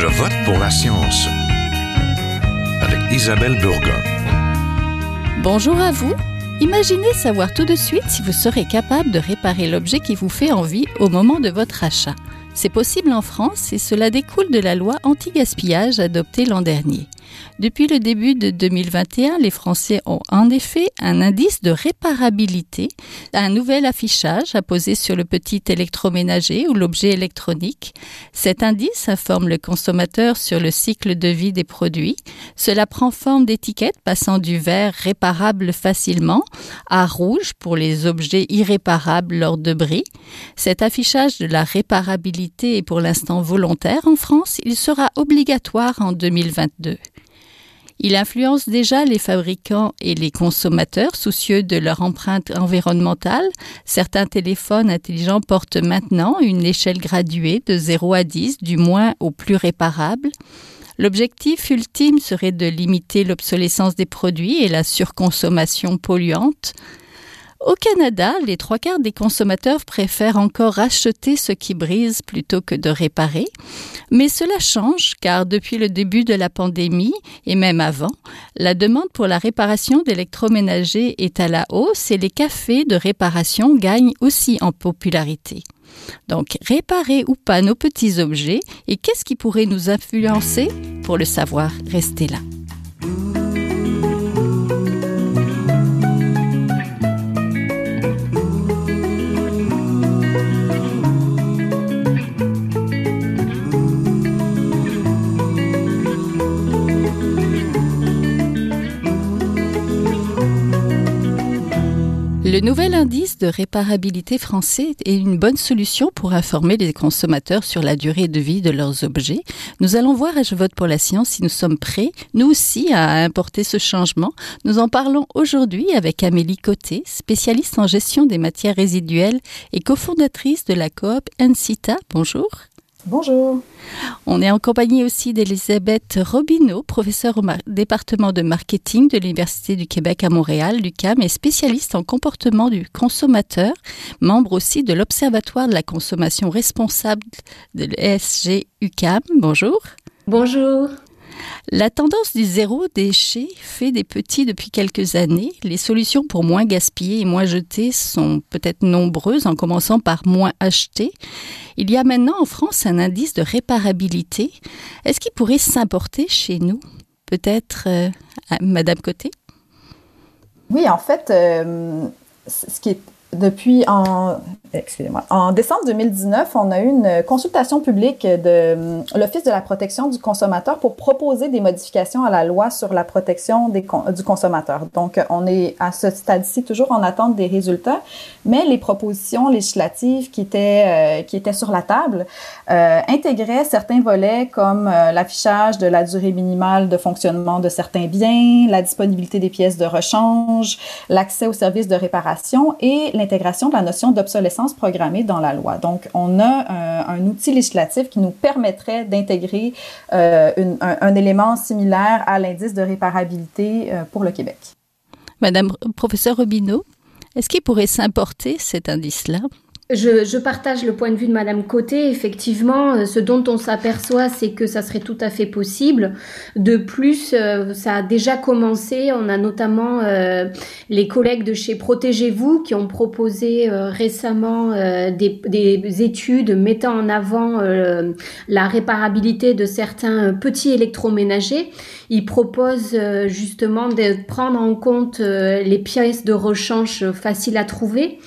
Je vote pour la science avec Isabelle Burgon. Bonjour à vous. Imaginez savoir tout de suite si vous serez capable de réparer l'objet qui vous fait envie au moment de votre achat. C'est possible en France et cela découle de la loi anti-gaspillage adoptée l'an dernier. Depuis le début de 2021, les Français ont en effet un indice de réparabilité, un nouvel affichage poser sur le petit électroménager ou l'objet électronique. Cet indice informe le consommateur sur le cycle de vie des produits. Cela prend forme d'étiquette passant du vert réparable facilement à rouge pour les objets irréparables lors de bris. Cet affichage de la réparabilité est pour l'instant volontaire en France. Il sera obligatoire en 2022. Il influence déjà les fabricants et les consommateurs soucieux de leur empreinte environnementale. Certains téléphones intelligents portent maintenant une échelle graduée de 0 à 10, du moins au plus réparable. L'objectif ultime serait de limiter l'obsolescence des produits et la surconsommation polluante. Au Canada, les trois quarts des consommateurs préfèrent encore acheter ce qui brise plutôt que de réparer. Mais cela change car depuis le début de la pandémie et même avant, la demande pour la réparation d'électroménagers est à la hausse et les cafés de réparation gagnent aussi en popularité. Donc, réparer ou pas nos petits objets et qu'est-ce qui pourrait nous influencer? Pour le savoir, restez là. Le nouvel indice de réparabilité français est une bonne solution pour informer les consommateurs sur la durée de vie de leurs objets. Nous allons voir à Je vote pour la science si nous sommes prêts, nous aussi, à importer ce changement. Nous en parlons aujourd'hui avec Amélie Côté, spécialiste en gestion des matières résiduelles et cofondatrice de la coop Encita. Bonjour. Bonjour. On est en compagnie aussi d'Elisabeth Robineau, professeure au département de marketing de l'Université du Québec à Montréal, l'UCAM, et spécialiste en comportement du consommateur, membre aussi de l'Observatoire de la consommation responsable de l'ESG UCAM. Bonjour. Bonjour. La tendance du zéro déchet fait des petits depuis quelques années. Les solutions pour moins gaspiller et moins jeter sont peut-être nombreuses, en commençant par moins acheter. Il y a maintenant en France un indice de réparabilité. Est-ce qu'il pourrait s'importer chez nous? Peut-être euh, Madame Côté? Oui, en fait, euh, ce qui est depuis en, excusez-moi, en décembre 2019, on a eu une consultation publique de hum, l'Office de la protection du consommateur pour proposer des modifications à la loi sur la protection du consommateur. Donc, on est à ce stade-ci toujours en attente des résultats, mais les propositions législatives qui étaient, euh, qui étaient sur la table euh, intégraient certains volets comme euh, l'affichage de la durée minimale de fonctionnement de certains biens, la disponibilité des pièces de rechange, l'accès aux services de réparation et l'intégration de la notion d'obsolescence programmée dans la loi. Donc, on a euh, un, outil législatif qui nous permettrait d'intégrer euh, un, un, élément similaire à l'indice de réparabilité euh, pour le Québec. Madame professeur Robineau, est-ce qu'il pourrait s'importer cet indice-là? Je, partage le point de vue de Madame Côté. Effectivement, euh, ce dont on s'aperçoit, c'est que ça serait tout à fait possible. De plus, euh, ça a déjà commencé. On a notamment euh, les collègues de chez Protégez-vous qui ont proposé récemment des, des, études mettant en avant la réparabilité de certains petits électroménagers. Ils proposent justement de prendre en compte les pièces de rechange faciles à trouver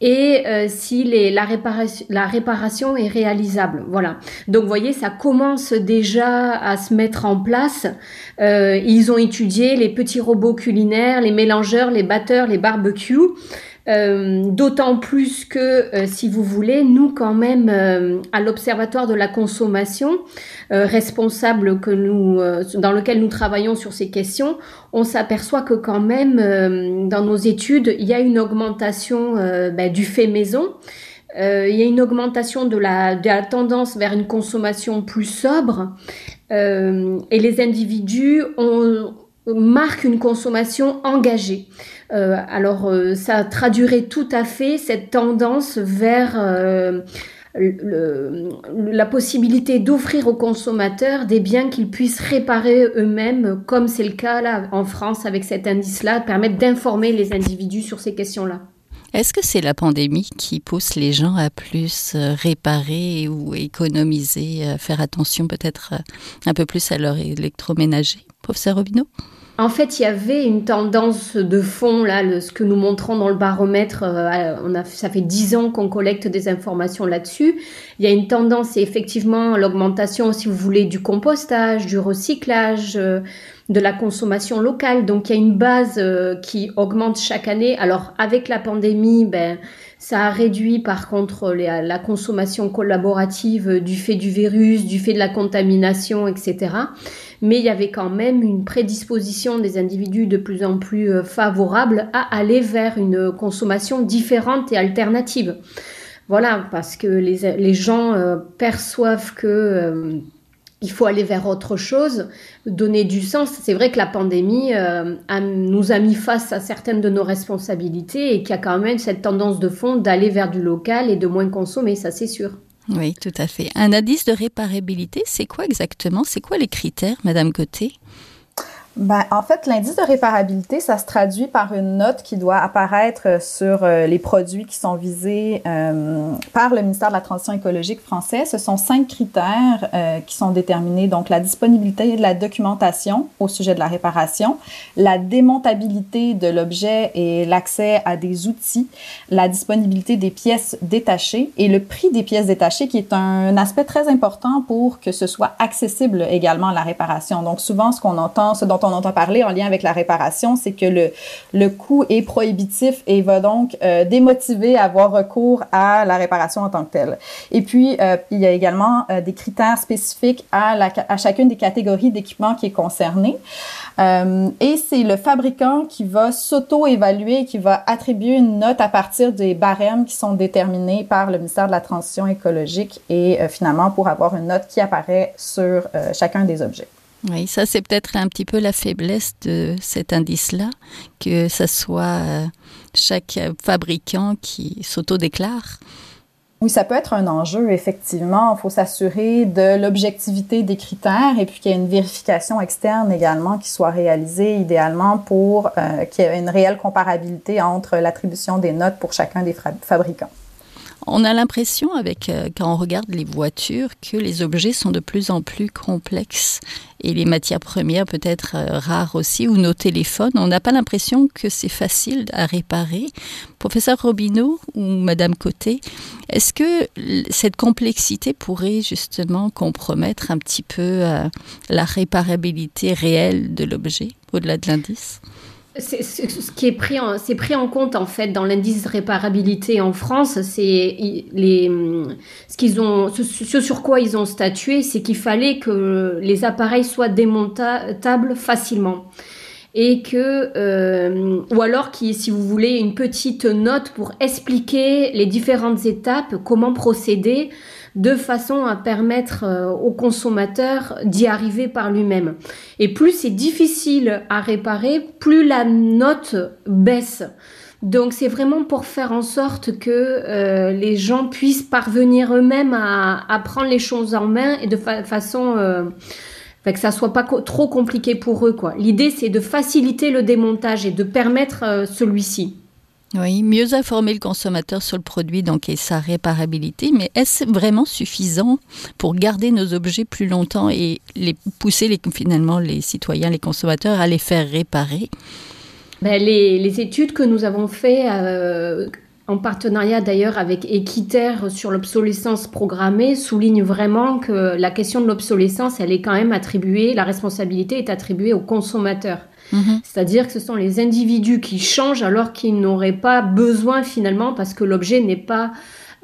et euh, si les, la, réparation, est réalisable. Voilà. Donc, vous voyez, ça commence déjà à se mettre en place. Euh, ils ont étudié les petits robots culinaires, les mélangeurs, les batteurs, les barbecues. Euh, d'autant plus que, euh, si vous voulez, nous quand même, euh, à l'Observatoire de la consommation, responsable que nous, dans lequel nous travaillons sur ces questions, on s'aperçoit que quand même, dans nos études, il y a une augmentation ben, du fait maison. il y a une augmentation de la tendance vers une consommation plus sobre et les individus ont, marquent une consommation engagée. Euh, alors, euh, ça traduirait tout à fait cette tendance vers euh, la possibilité d'offrir aux consommateurs des biens qu'ils puissent réparer eux-mêmes, comme c'est le cas là en France avec cet indice-là, permettre d'informer les individus sur ces questions-là. Est-ce que c'est la pandémie qui pousse les gens à plus réparer ou économiser, faire attention peut-être un peu plus à leur électroménager, professeur Robineau en fait, il y avait une tendance de fond, là, ce que nous montrons dans le baromètre. a, ça fait dix ans qu'on collecte des informations là-dessus. Il y a une tendance, c'est effectivement l'augmentation, si vous voulez, du compostage, du recyclage de la consommation locale. Donc il y a une base euh, qui augmente chaque année. Alors avec la pandémie, ben, ça a réduit par contre la consommation collaborative du fait du virus, du fait de la contamination, etc. Mais il y avait quand même une prédisposition des individus de plus en plus euh, favorable à aller vers une consommation différente et alternative. Voilà, parce que les, les gens euh, perçoivent que il faut aller vers autre chose, donner du sens. C'est vrai que la pandémie euh, nous a mis face à certaines de nos responsabilités et qu'il y a quand même cette tendance de fond d'aller vers du local et de moins consommer, ça c'est sûr. Oui, tout à fait. Un indice de réparabilité, c'est quoi exactement? C'est quoi les critères, Madame Côté ben, en fait, l'indice de réparabilité, ça se traduit par une note qui doit apparaître sur euh, les produits qui sont visés euh, par le ministère de la Transition écologique français. Ce sont cinq critères euh, qui sont déterminés. Donc, la disponibilité de la documentation au sujet de la réparation, la démontabilité de l'objet et l'accès à des outils, la disponibilité des pièces détachées et le prix des pièces détachées qui est un aspect très important pour que ce soit accessible également à la réparation. Donc, souvent, ce qu'on entend, ce dont on entend parler en lien avec la réparation, c'est que le, le coût est prohibitif et va donc euh, démotiver à avoir recours à la réparation en tant que telle. Et puis, euh, il y a également euh, des critères spécifiques à, la, à chacune des catégories d'équipement qui est concernée. et c'est le fabricant qui va s'auto-évaluer, qui va attribuer une note à partir des barèmes qui sont déterminés par le ministère de la Transition écologique et finalement pour avoir une note qui apparaît sur chacun des objets. Oui, ça c'est peut-être un petit peu la faiblesse de cet indice-là, que ce soit euh, chaque fabricant qui s'auto-déclare. Oui, ça peut être un enjeu, effectivement. Il faut s'assurer de l'objectivité des critères et puis qu'il y ait une vérification externe également qui soit réalisée idéalement pour euh, qu'il y ait une réelle comparabilité entre l'attribution des notes pour chacun des fabricants. On a l'impression, avec euh, quand on regarde les voitures, que les objets sont de plus en plus complexes et les matières premières peut-être euh, rares aussi, ou nos téléphones. On n'a pas l'impression que c'est facile à réparer. Professeur Robineau ou Madame Côté, est-ce que cette complexité pourrait justement compromettre un petit peu euh, la réparabilité réelle de l'objet au-delà de l'indice? Ce qui est pris en, c'est pris en compte en fait dans l'indice de réparabilité en France, c'est les, ce qu'ils ont, ce, sur quoi ils ont statué, c'est qu'il fallait que les appareils soient démontables facilement. Et que euh, ou alors si vous voulez une petite note pour expliquer les différentes étapes comment procéder de façon à permettre euh, au consommateur d'y arriver par lui-même. Et plus c'est difficile à réparer, plus la note baisse. Donc c'est vraiment pour faire en sorte que euh, les gens puissent parvenir eux-mêmes à, prendre les choses en main et de façon euh, que ça soit pas trop compliqué pour eux quoi. L'idée c'est de faciliter le démontage et de permettre celui-ci. Oui, mieux informer le consommateur sur le produit donc et sa réparabilité, mais est-ce vraiment suffisant pour garder nos objets plus longtemps et pousser finalement les citoyens, les consommateurs à les faire réparer? Ben, les, études que nous avons faites euh, en partenariat d'ailleurs avec Equiter sur l'obsolescence programmée soulignent vraiment que la question de l'obsolescence, elle est quand même attribuée, la responsabilité est attribuée aux consommateurs. Mhm. C'est-à-dire que ce sont les individus qui changent alors qu'ils n'auraient pas besoin finalement parce que l'objet n'est pas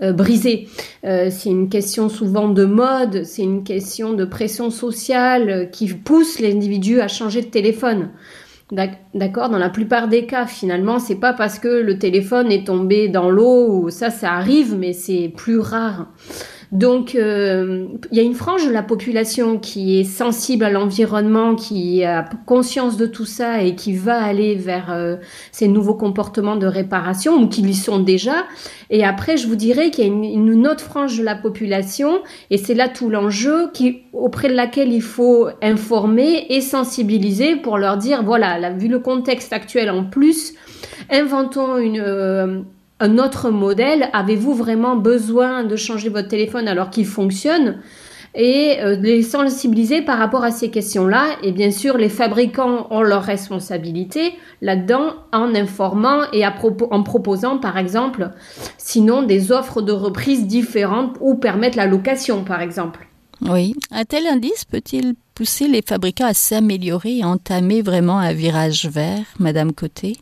euh, brisé. Euh, c'est une question souvent de mode, c'est une question de pression sociale euh, qui pousse l'individu à changer de téléphone. D'accord, dans la plupart des cas, finalement, c'est pas parce que le téléphone est tombé dans l'eau ou ça, ça arrive, mais c'est plus rare. Donc, euh, il y a une frange de la population qui est sensible à l'environnement, qui a conscience de tout ça et qui va aller vers euh, ces nouveaux comportements de réparation ou qui y sont déjà. Et après, je vous dirais qu'il y a une, autre frange de la population, et c'est là tout l'enjeu, qui auprès de laquelle il faut informer et sensibiliser pour leur dire voilà, là, vu le contexte actuel en plus, inventons une, euh, un autre modèle. Avez-vous vraiment besoin de changer votre téléphone alors qu'il fonctionne et euh, les sensibiliser par rapport à ces questions-là? Et bien sûr, les fabricants ont leur responsabilité là-dedans en informant et en proposant, par exemple, sinon des offres de reprise différentes ou permettre la location, par exemple. Oui. Un tel indice peut-il pousser les fabricants à s'améliorer et entamer vraiment un virage vert, Madame Côté?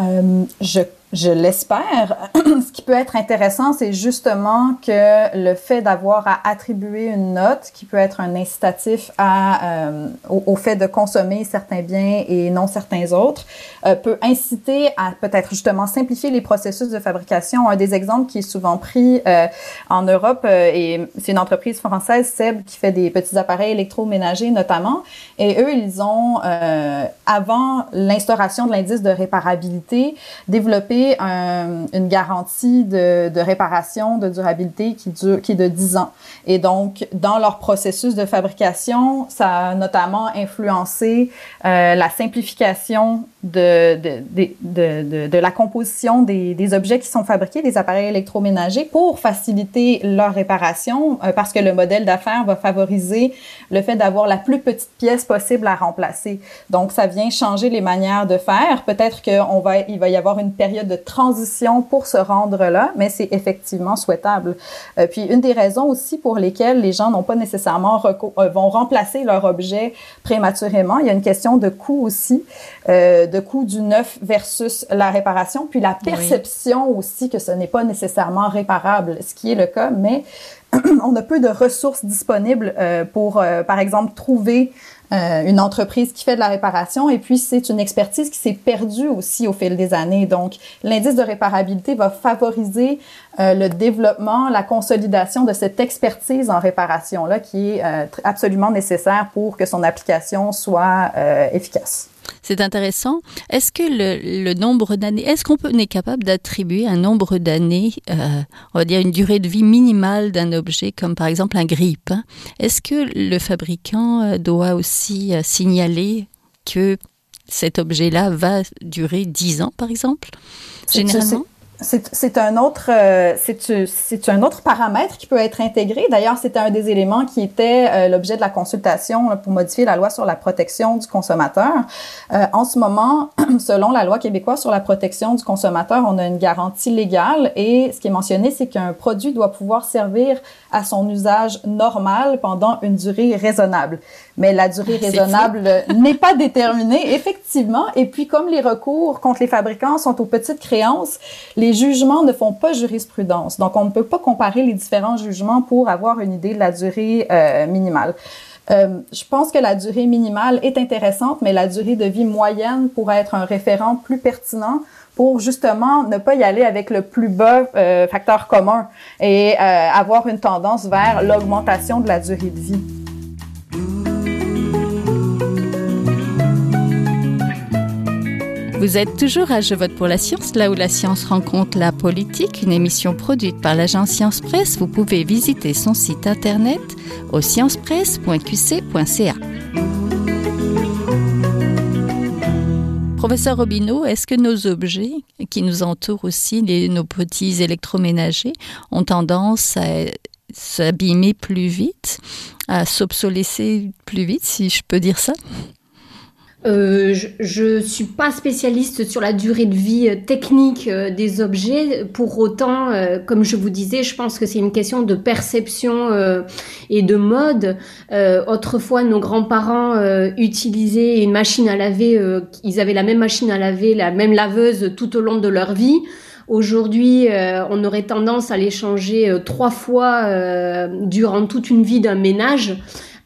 Euh, je je l'espère. Ce qui peut être intéressant, c'est justement que le fait d'avoir à attribuer une note, qui peut être un incitatif à, euh, au, fait de consommer certains biens et non certains autres, euh, peut inciter à peut-être justement simplifier les processus de fabrication. Un des exemples qui est souvent pris euh, en Europe, et c'est une entreprise française, Seb, qui fait des petits appareils électroménagers notamment, et eux, ils ont, avant l'instauration de l'indice de réparabilité, développé une garantie de, de, réparation, de durabilité qui, dure, qui est de 10 ans. Et donc, dans leur processus de fabrication, ça a notamment influencé euh, la simplification de, de, de, de, la composition des, des, objets qui sont fabriqués, des appareils électroménagers, pour faciliter leur réparation, euh, parce que le modèle d'affaires va favoriser le fait d'avoir la plus petite pièce possible à remplacer. Donc, ça vient changer les manières de faire. Peut-être qu'on va, il va y avoir une période de transition pour se rendre là, mais c'est effectivement souhaitable. Euh, puis, une des raisons aussi pour lesquelles les gens n'ont pas nécessairement euh, vont remplacer leur objet prématurément, il y a une question de coût aussi. Euh, de coût du neuf versus la réparation, puis la perception aussi que ce n'est pas nécessairement réparable, ce qui est le cas, mais on a peu de ressources disponibles euh, pour, euh, par exemple, trouver une entreprise qui fait de la réparation. Et puis, c'est une expertise qui s'est perdue aussi au fil des années. Donc, l'indice de réparabilité va favoriser le développement, la consolidation de cette expertise en réparation-là qui est absolument nécessaire pour que son application soit efficace. C'est intéressant. Est-ce que le, nombre d'années, est-ce qu'on est capable d'attribuer un nombre d'années, euh, on va dire une durée de vie minimale d'un objet, comme par exemple un grip hein? Est-ce que le fabricant euh, doit aussi euh, signaler que cet objet-là va durer 10 ans, par exemple, généralement? C'est un autre euh, c'est un autre paramètre qui peut être intégré. D'ailleurs, c'était un des éléments qui était euh, l'objet de la consultation pour modifier la loi sur la protection du consommateur. Euh, en ce moment, selon la loi québécoise sur la protection du consommateur, on a une garantie légale et ce qui est mentionné, c'est qu'un produit doit pouvoir servir à son usage normal pendant une durée raisonnable. Mais la durée raisonnable n'est pas déterminée, effectivement. Et puis, comme les recours contre les fabricants sont aux petites créances, les jugements ne font pas jurisprudence. Donc, on ne peut pas comparer les différents jugements pour avoir une idée de la durée euh, minimale. Euh, je pense que la durée minimale est intéressante, mais la durée de vie moyenne pourrait être un référent plus pertinent pour justement ne pas y aller avec le plus bas euh, facteur commun et euh, avoir une tendance vers l'augmentation de la durée de vie. Vous êtes toujours à Je vote pour la science, là où la science rencontre la politique, une émission produite par l'agence Science Presse. Vous pouvez visiter son site internet au sciencepresse.qc.ca. Professeur Robineau, est-ce que nos objets qui nous entourent aussi, nos petits électroménagers, ont tendance à s'abîmer plus vite, à s'obsolescer plus vite, si je peux dire ça? Euh, je ne suis pas spécialiste sur la durée de vie euh, technique euh, des objets. Pour autant, comme je vous disais, je pense que c'est une question de perception et de mode. autrefois, nos grands-parents utilisaient une machine à laver. ils avaient la même machine à laver, la même laveuse tout au long de leur vie. Aujourd'hui, on aurait tendance à les changer trois fois durant toute une vie d'un ménage.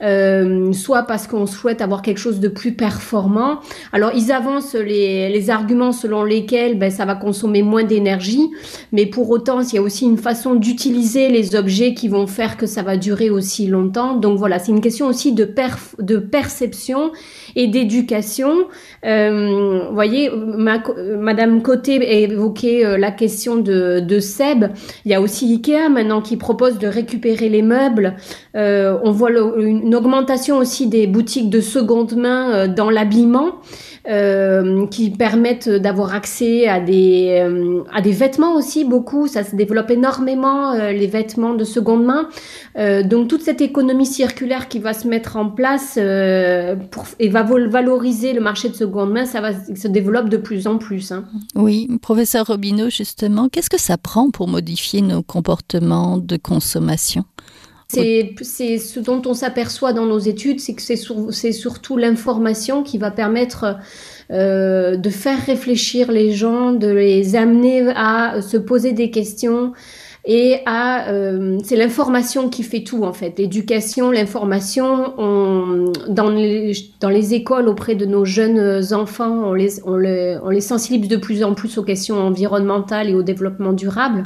Euh, soit parce qu'on souhaite avoir quelque chose de plus performant. Alors ils avancent les, les arguments selon lesquels ben, ça va consommer moins d'énergie, mais pour autant il y a aussi une façon d'utiliser les objets qui vont faire que ça va durer aussi longtemps. Donc voilà, c'est une question aussi de, perf de perception et d'éducation. Euh, vous voyez, ma, Madame Côté évoquait euh, la question de, de Seb. Il y a aussi Ikea maintenant qui propose de récupérer les meubles. Euh, on voit une augmentation aussi des boutiques de seconde main euh, dans l'habillement. Euh, qui permettent d'avoir accès à des euh, à des vêtements aussi beaucoup. Ça se développe énormément euh, les vêtements de seconde main. Donc toute cette économie circulaire qui va se mettre en place pour, et va valoriser le marché de seconde main ça va se développe de plus en plus hein. oui. Professeur Robineau justement qu'est-ce que ça prend pour modifier nos comportements de consommation? C'est ce dont on s'aperçoit dans nos études, c'est que c'est sur, surtout l'information qui va permettre euh, de faire réfléchir les gens, de les amener à se poser des questions et à euh, c'est l'information qui fait tout en fait. L'éducation l'information dans les dans les écoles auprès de nos jeunes enfants on les on les, on les sensibilise de plus en plus aux questions environnementales et au développement durable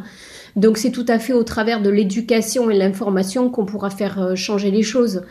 donc c'est tout à fait au travers de l'éducation et l'information qu'on pourra faire euh, changer les choses.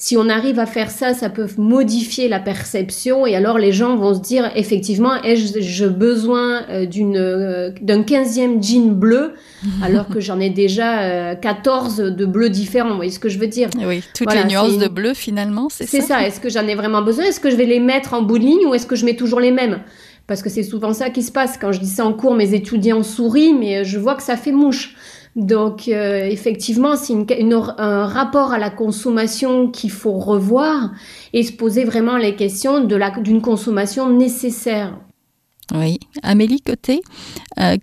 Si on arrive à faire ça, ça peut modifier la perception et alors les gens vont se dire effectivement, ai-je besoin euh, d'une euh, d'un 15e jean bleu alors que j'en ai déjà 14 de bleus différents, vous voyez ce que je veux dire? Oui, toutes les nuances de bleu finalement, c'est ça? C'est ça, est-ce que j'en ai vraiment besoin? Est-ce que je vais les mettre en bout de ligne ou est-ce que je mets toujours les mêmes? Parce que c'est souvent ça qui se passe. Quand je dis ça en cours, mes étudiants sourient, mais euh, je vois que ça fait mouche. Donc euh, effectivement, c'est un rapport à la consommation qu'il faut revoir et se poser vraiment les questions d'une consommation nécessaire. Oui, Amélie Côté, euh,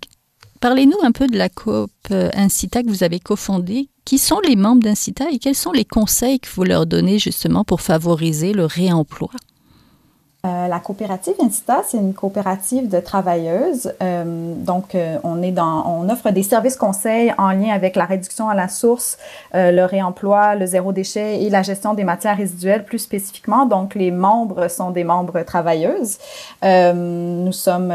parlez-nous un peu de la coop Incita que vous avez cofondée. Qui sont les membres d'Incita et quels sont les conseils que vous leur donnez justement pour favoriser le réemploi? Euh, la coopérative Incita, c'est une coopérative de travailleuses. Euh, donc, euh, on est dans, on offre des services conseils en lien avec la réduction à la source, le réemploi, le zéro déchet et la gestion des matières résiduelles plus spécifiquement. Donc, les membres sont des membres travailleuses. nous sommes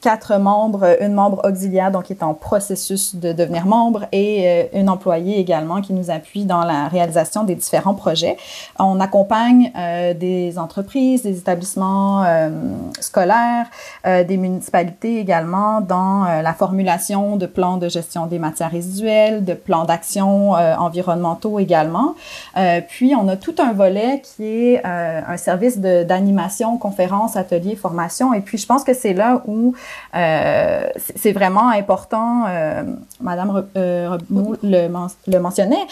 quatre membres, une membre auxiliaire donc qui est en processus de devenir membre et une employée également qui nous appuie dans la réalisation des différents projets. On accompagne des entreprises, des établissements euh, scolaires, euh, des municipalités également dans euh, la formulation de plans de gestion des matières résiduelles, de plans d'action environnementaux également. puis, on a tout un volet qui est un service d'animation, conférences, ateliers, formation. Et puis, je pense que c'est là où c'est vraiment important, Madame le, le mentionnait,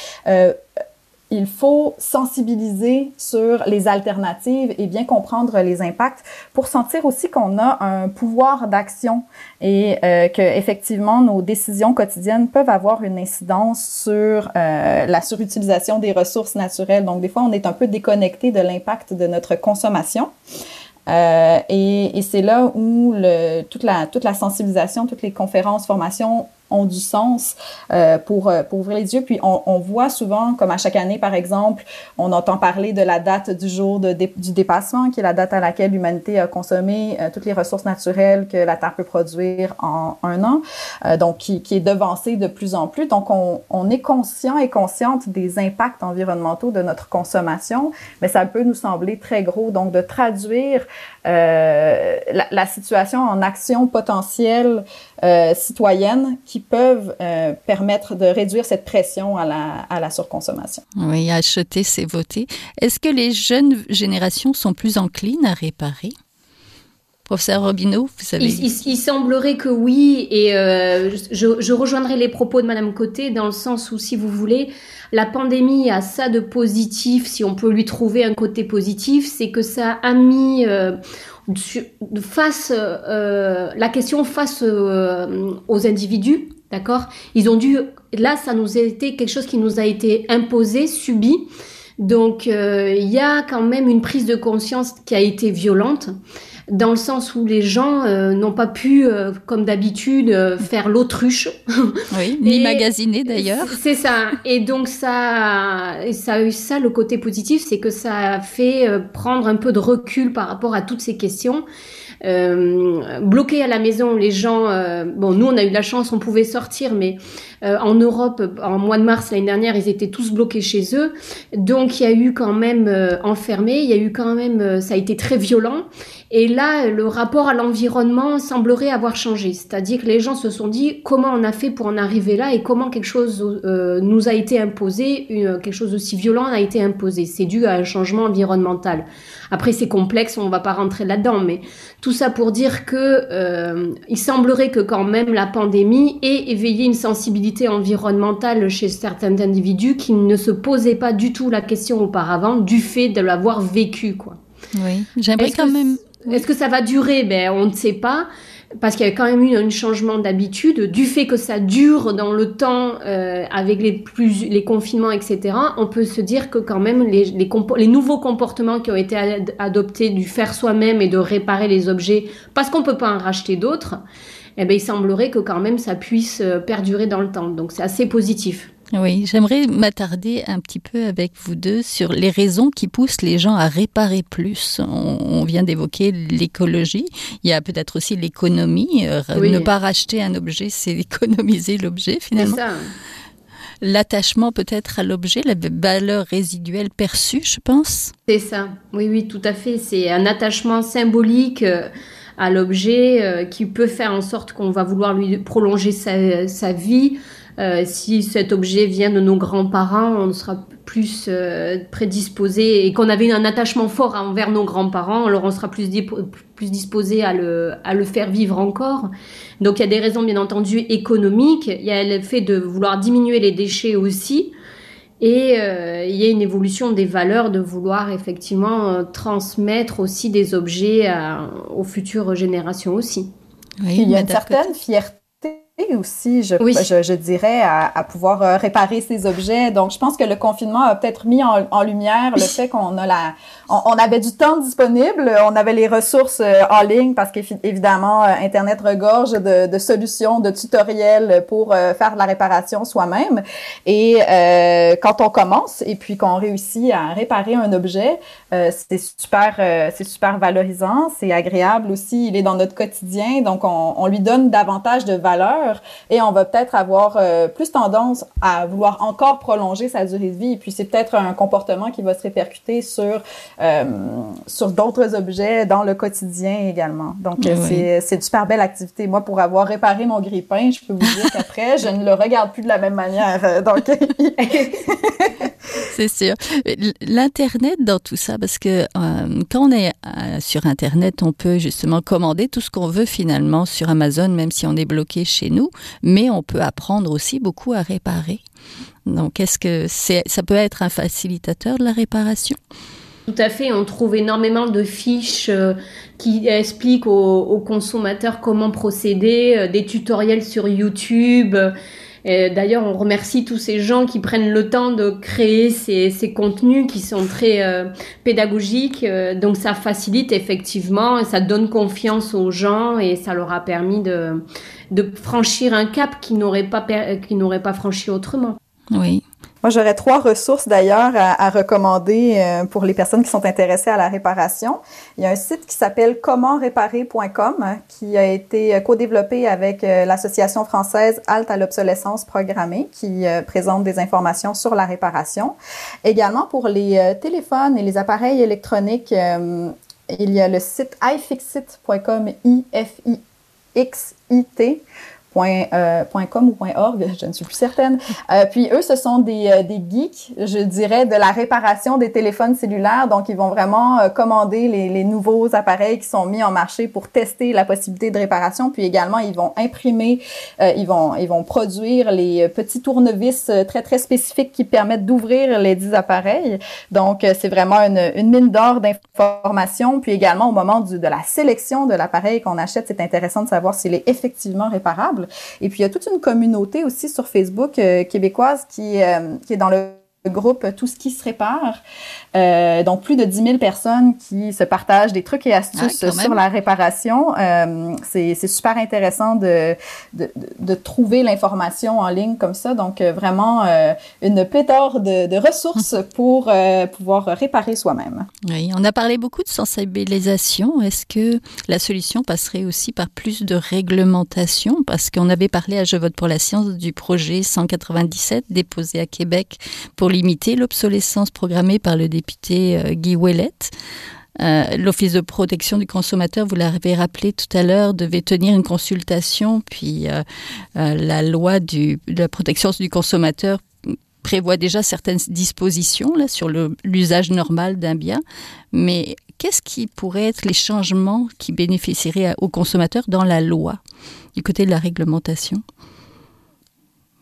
il faut sensibiliser sur les alternatives et bien comprendre les impacts pour sentir aussi qu'on a un pouvoir d'action et euh, que effectivement nos décisions quotidiennes peuvent avoir une incidence sur euh, la surutilisation des ressources naturelles. Donc des fois on est un peu déconnecté de l'impact de notre consommation. Euh, et, c'est là où le, toute, la, toute la sensibilisation, toutes les conférences, formations ont du sens euh, pour, euh, pour ouvrir les yeux. Puis on, on, voit souvent, comme à chaque année par exemple, on entend parler de la date du jour de, du dépassement, qui est la date à laquelle l'humanité a consommé euh, toutes les ressources naturelles que la Terre peut produire en un an, euh, donc qui, qui est devancée de plus en plus. Donc on, on est conscient et consciente des impacts environnementaux de notre consommation, mais ça peut nous sembler très gros. Donc de traduire euh, la, la, situation en action potentielle euh, citoyennes qui peuvent euh, permettre de réduire cette pression à la, à la surconsommation. Oui, acheter, c'est voter. Est-ce que les jeunes générations sont plus enclines à réparer? Professeur Robineau, vous savez. Il, il, il, semblerait que oui, et euh, je, je, rejoindrai les propos de Madame Côté dans le sens où, si vous voulez, la pandémie a ça de positif, si on peut lui trouver un côté positif, c'est que ça a mis euh, face euh, la question face euh, aux individus, d'accord? Ils ont dû, là, ça nous a été quelque chose qui nous a été imposé, subi. Donc, euh, il y a quand même une prise de conscience qui a été violente. Dans le sens où les gens euh, n'ont pas pu, euh, comme d'habitude, euh, faire l'autruche. Oui, ni magasiner d'ailleurs. C'est ça. Et donc ça, ça a eu ça le côté positif, c'est que ça a fait prendre un peu de recul par rapport à toutes ces questions. Euh, bloqués à la maison, les gens, euh, bon, nous on a eu de la chance, on pouvait sortir, mais euh, en Europe, en mois de mars l'année dernière, ils étaient tous bloqués chez eux. Donc il y a eu quand même enfermé, il y a eu quand même, ça a été très violent. Et là, le rapport à l'environnement semblerait avoir changé. C'est-à-dire que les gens se sont dit comment on a fait pour en arriver là et comment quelque chose nous a été imposé, quelque chose aussi violent a été imposé. C'est dû à un changement environnemental. Après, c'est complexe, on va pas rentrer là-dedans, mais tout ça pour dire que euh, il semblerait que quand même la pandémie ait éveillé une sensibilité environnementale chez certains individus qui ne se posaient pas du tout la question auparavant du fait de l'avoir vécu, quoi. Oui, j'aimerais quand même. Est-ce que ça va durer? Ben, on ne sait pas parce qu'il y a quand même eu un changement d'habitude, du fait que ça dure dans le temps euh, avec les, plus, les confinements, etc., on peut se dire que quand même les, les, les nouveaux comportements qui ont été adoptés du faire soi-même et de réparer les objets, parce qu'on peut pas en racheter d'autres, eh ben, il semblerait que quand même ça puisse euh, perdurer dans le temps. Donc c'est assez positif. Oui, j'aimerais m'attarder un petit peu avec vous deux sur les raisons qui poussent les gens à réparer plus. On, vient d'évoquer l'écologie. Il y a peut-être aussi l'économie. Euh, ne pas racheter un objet, c'est économiser l'objet finalement. L'attachement peut-être à l'objet, la valeur résiduelle perçue, je pense. C'est ça. Oui, oui, tout à fait. C'est un attachement symbolique euh, à l'objet euh, qui peut faire en sorte qu'on va vouloir lui prolonger sa, sa vie euh, si cet objet vient de nos grands-parents, on sera plus euh, prédisposé et qu'on avait un attachement fort envers nos grands-parents, alors on sera plus, plus disposé à le, à le faire vivre encore. Donc il y a des raisons bien entendu économiques, il y a le fait de vouloir diminuer les déchets aussi. Et euh, il y a une évolution des valeurs de vouloir effectivement transmettre aussi des objets aux futures générations aussi. Oui, il y a une certaine fierté aussi, je, je, je, dirais, à, à, pouvoir euh, réparer ces objets. Donc, je pense que le confinement a peut-être mis en, en lumière le fait qu'on a la, on, avait du temps disponible, on avait les ressources euh, en ligne parce qu'évidemment, euh, Internet regorge de, de, solutions, de tutoriels pour faire de la réparation soi-même. Et quand on commence et puis qu'on réussit à réparer un objet, c'est super, c'est super valorisant, c'est agréable aussi. Il est dans notre quotidien, donc on, on lui donne davantage de valeur et on va peut-être avoir euh, plus tendance à vouloir encore prolonger sa durée de vie. Et puis c'est peut-être un comportement qui va se répercuter sur euh, sur d'autres objets dans le quotidien également. Donc c'est c'est une super belle activité. Moi, pour avoir réparé mon grille-pain, je peux vous dire qu'après, je ne le regarde plus de la même manière. Donc c'est sûr. L'internet dans tout ça, parce que euh, quand on est sur internet, on peut justement commander tout ce qu'on veut finalement sur Amazon, même si on est bloqué chez nous mais on peut apprendre aussi beaucoup à réparer. Donc, est-ce que ça peut être un facilitateur de la réparation? Tout à fait, on trouve énormément de fiches euh, qui expliquent aux, consommateurs comment procéder, euh, des tutoriels sur YouTube. D'ailleurs, on remercie tous ces gens qui prennent le temps de créer ces, contenus qui sont très euh, pédagogiques. Euh, donc, ça facilite effectivement, ça donne confiance aux gens et ça leur a permis de, de franchir un cap qu'ils n'auraient pas, n'auraient pas franchi autrement. Oui. Moi, j'aurais trois ressources d'ailleurs à, recommander euh, pour les personnes qui sont intéressées à la réparation. Il y a un site qui s'appelle commentréparer.com qui a été co-développé avec euh, l'association française Halte à l'obsolescence programmée qui euh, présente des informations sur la réparation. Également pour les téléphones et les appareils électroniques, il y a le site ifixit.com, I-F-I-X-I-T euh, .com ou .org, je ne suis plus certaine. Euh, puis eux, ce sont des, euh, des geeks, je dirais, de la réparation des téléphones cellulaires. Donc, ils vont vraiment commander les, les, nouveaux appareils qui sont mis en marché pour tester la possibilité de réparation. Puis également, ils vont imprimer, ils vont ils vont produire les petits tournevis très très spécifiques qui permettent d'ouvrir les 10 appareils. Donc, c'est vraiment une, une mine d'or d'informations. Puis également, au moment du, de la sélection de l'appareil qu'on achète, c'est intéressant de savoir s'il est effectivement réparable. Et puis, il y a toute une communauté aussi sur Facebook euh, québécoise qui, euh, qui est dans le groupe Tout ce qui se répare. Euh, donc, plus de 10 000 personnes qui se partagent des trucs et astuces Ah, sur la réparation. Euh, c'est super intéressant de, de, de trouver l'information en ligne comme ça. Donc, euh, vraiment, euh, une pléthore de, de ressources pour euh, pouvoir réparer soi-même. Oui, on a parlé beaucoup de sensibilisation. Est-ce que la solution passerait aussi par plus de réglementation? Parce qu'on avait parlé à Je vote pour la science du projet 197 déposé à Québec pour limiter l'obsolescence programmée par le député euh, Guy Ouellette. Euh, L'Office de protection du consommateur, vous l'avez rappelé tout à l'heure, devait tenir une consultation, puis euh, la loi de la protection du consommateur prévoit déjà certaines dispositions sur l'usage normal d'un bien, mais qu'est-ce qui pourrait être les changements qui bénéficieraient aux consommateurs dans la loi, du côté de la réglementation?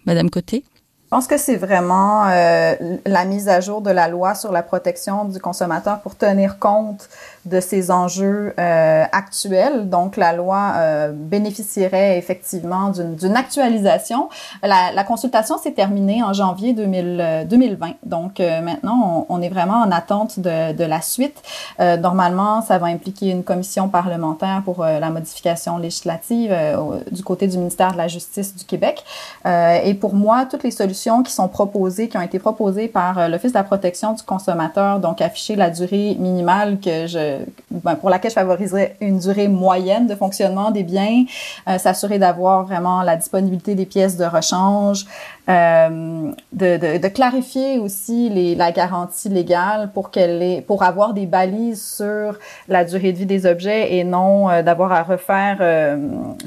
Madame Côté Je pense que c'est vraiment euh, la mise à jour de la loi sur la protection du consommateur pour tenir compte de ces enjeux euh, actuels. Donc, la loi euh, bénéficierait effectivement d'une actualisation. La, la consultation s'est terminée en janvier 2000, euh, 2020. Donc, euh, maintenant, on, on est vraiment en attente de, de la suite. Euh, normalement, ça va impliquer une commission parlementaire pour euh, la modification législative euh, du côté du ministère de la Justice du Québec. Euh, et pour moi, toutes les solutions qui sont proposées, qui ont été proposées par euh, l'Office de la protection du consommateur, donc afficher la durée minimale que je, ben, pour laquelle je favoriserais une durée moyenne de fonctionnement des biens, euh, s'assurer d'avoir vraiment la disponibilité des pièces de rechange, euh, de, clarifier aussi la garantie légale pour qu'elle pour avoir des balises sur la durée de vie des objets et non euh, d'avoir à refaire euh,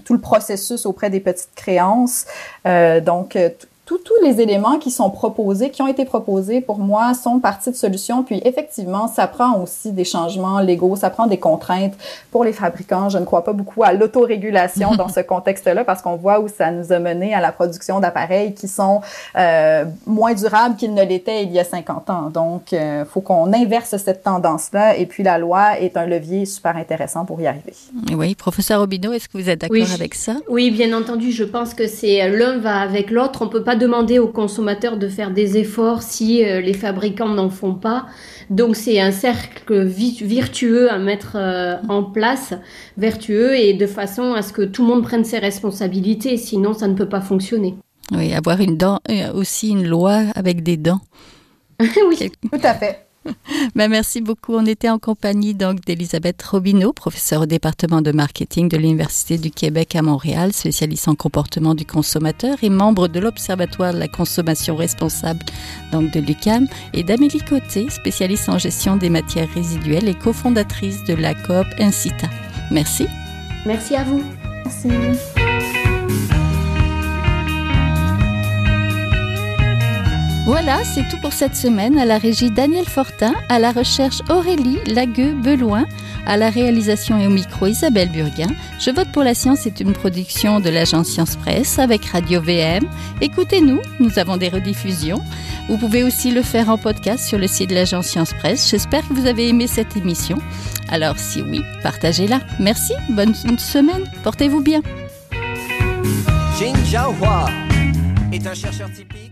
tout le processus auprès des petites créances. Euh, donc, euh, tous tous les éléments qui sont proposés, qui ont été proposés pour moi, sont partie de solutions. Puis effectivement, ça prend aussi des changements légaux, ça prend des contraintes pour les fabricants. Je ne crois pas beaucoup à l'autorégulation dans ce contexte-là parce qu'on voit où ça nous a mené à la production d'appareils qui sont euh, moins durables qu'ils ne l'étaient il y a 50 ans. Donc, il faut qu'on inverse cette tendance-là. Et puis, la loi est un levier super intéressant pour y arriver. Oui, professeur Robineau, est-ce que vous êtes d'accord Oui, avec ça? Oui, bien entendu, je pense que c'est l'un va avec l'autre. On peut pas demander aux consommateurs de faire des efforts si euh, les fabricants n'en font pas. Donc c'est un cercle vi- virtueux à mettre euh, en place, vertueux et de façon à ce que tout le monde prenne ses responsabilités. Sinon, ça ne peut pas fonctionner. Oui, avoir une dent, euh, aussi une loi avec des dents. oui. Tout à fait. Ben, merci beaucoup. On était en compagnie donc d'Elisabeth Robineau, professeure au département de marketing de l'Université du Québec à Montréal, spécialiste en comportement du consommateur et membre de l'Observatoire de la consommation responsable donc de l'UCAM, et d'Amélie Côté, spécialiste en gestion des matières résiduelles et cofondatrice de la coop Incita. Merci. Merci à vous. Merci. Voilà, c'est tout pour cette semaine. À la régie Daniel Fortin, à la recherche Aurélie Lagueux-Beloin, à la réalisation et au micro Isabelle Burguin. Je vote pour la science est une production de l'agence Science Presse avec Radio VM. Écoutez-nous, nous avons des rediffusions. Vous pouvez aussi le faire en podcast sur le site de l'agence Science Presse. J'espère que vous avez aimé cette émission. Alors si oui, partagez-la. Merci, bonne semaine, portez-vous bien. Est un chercheur typique.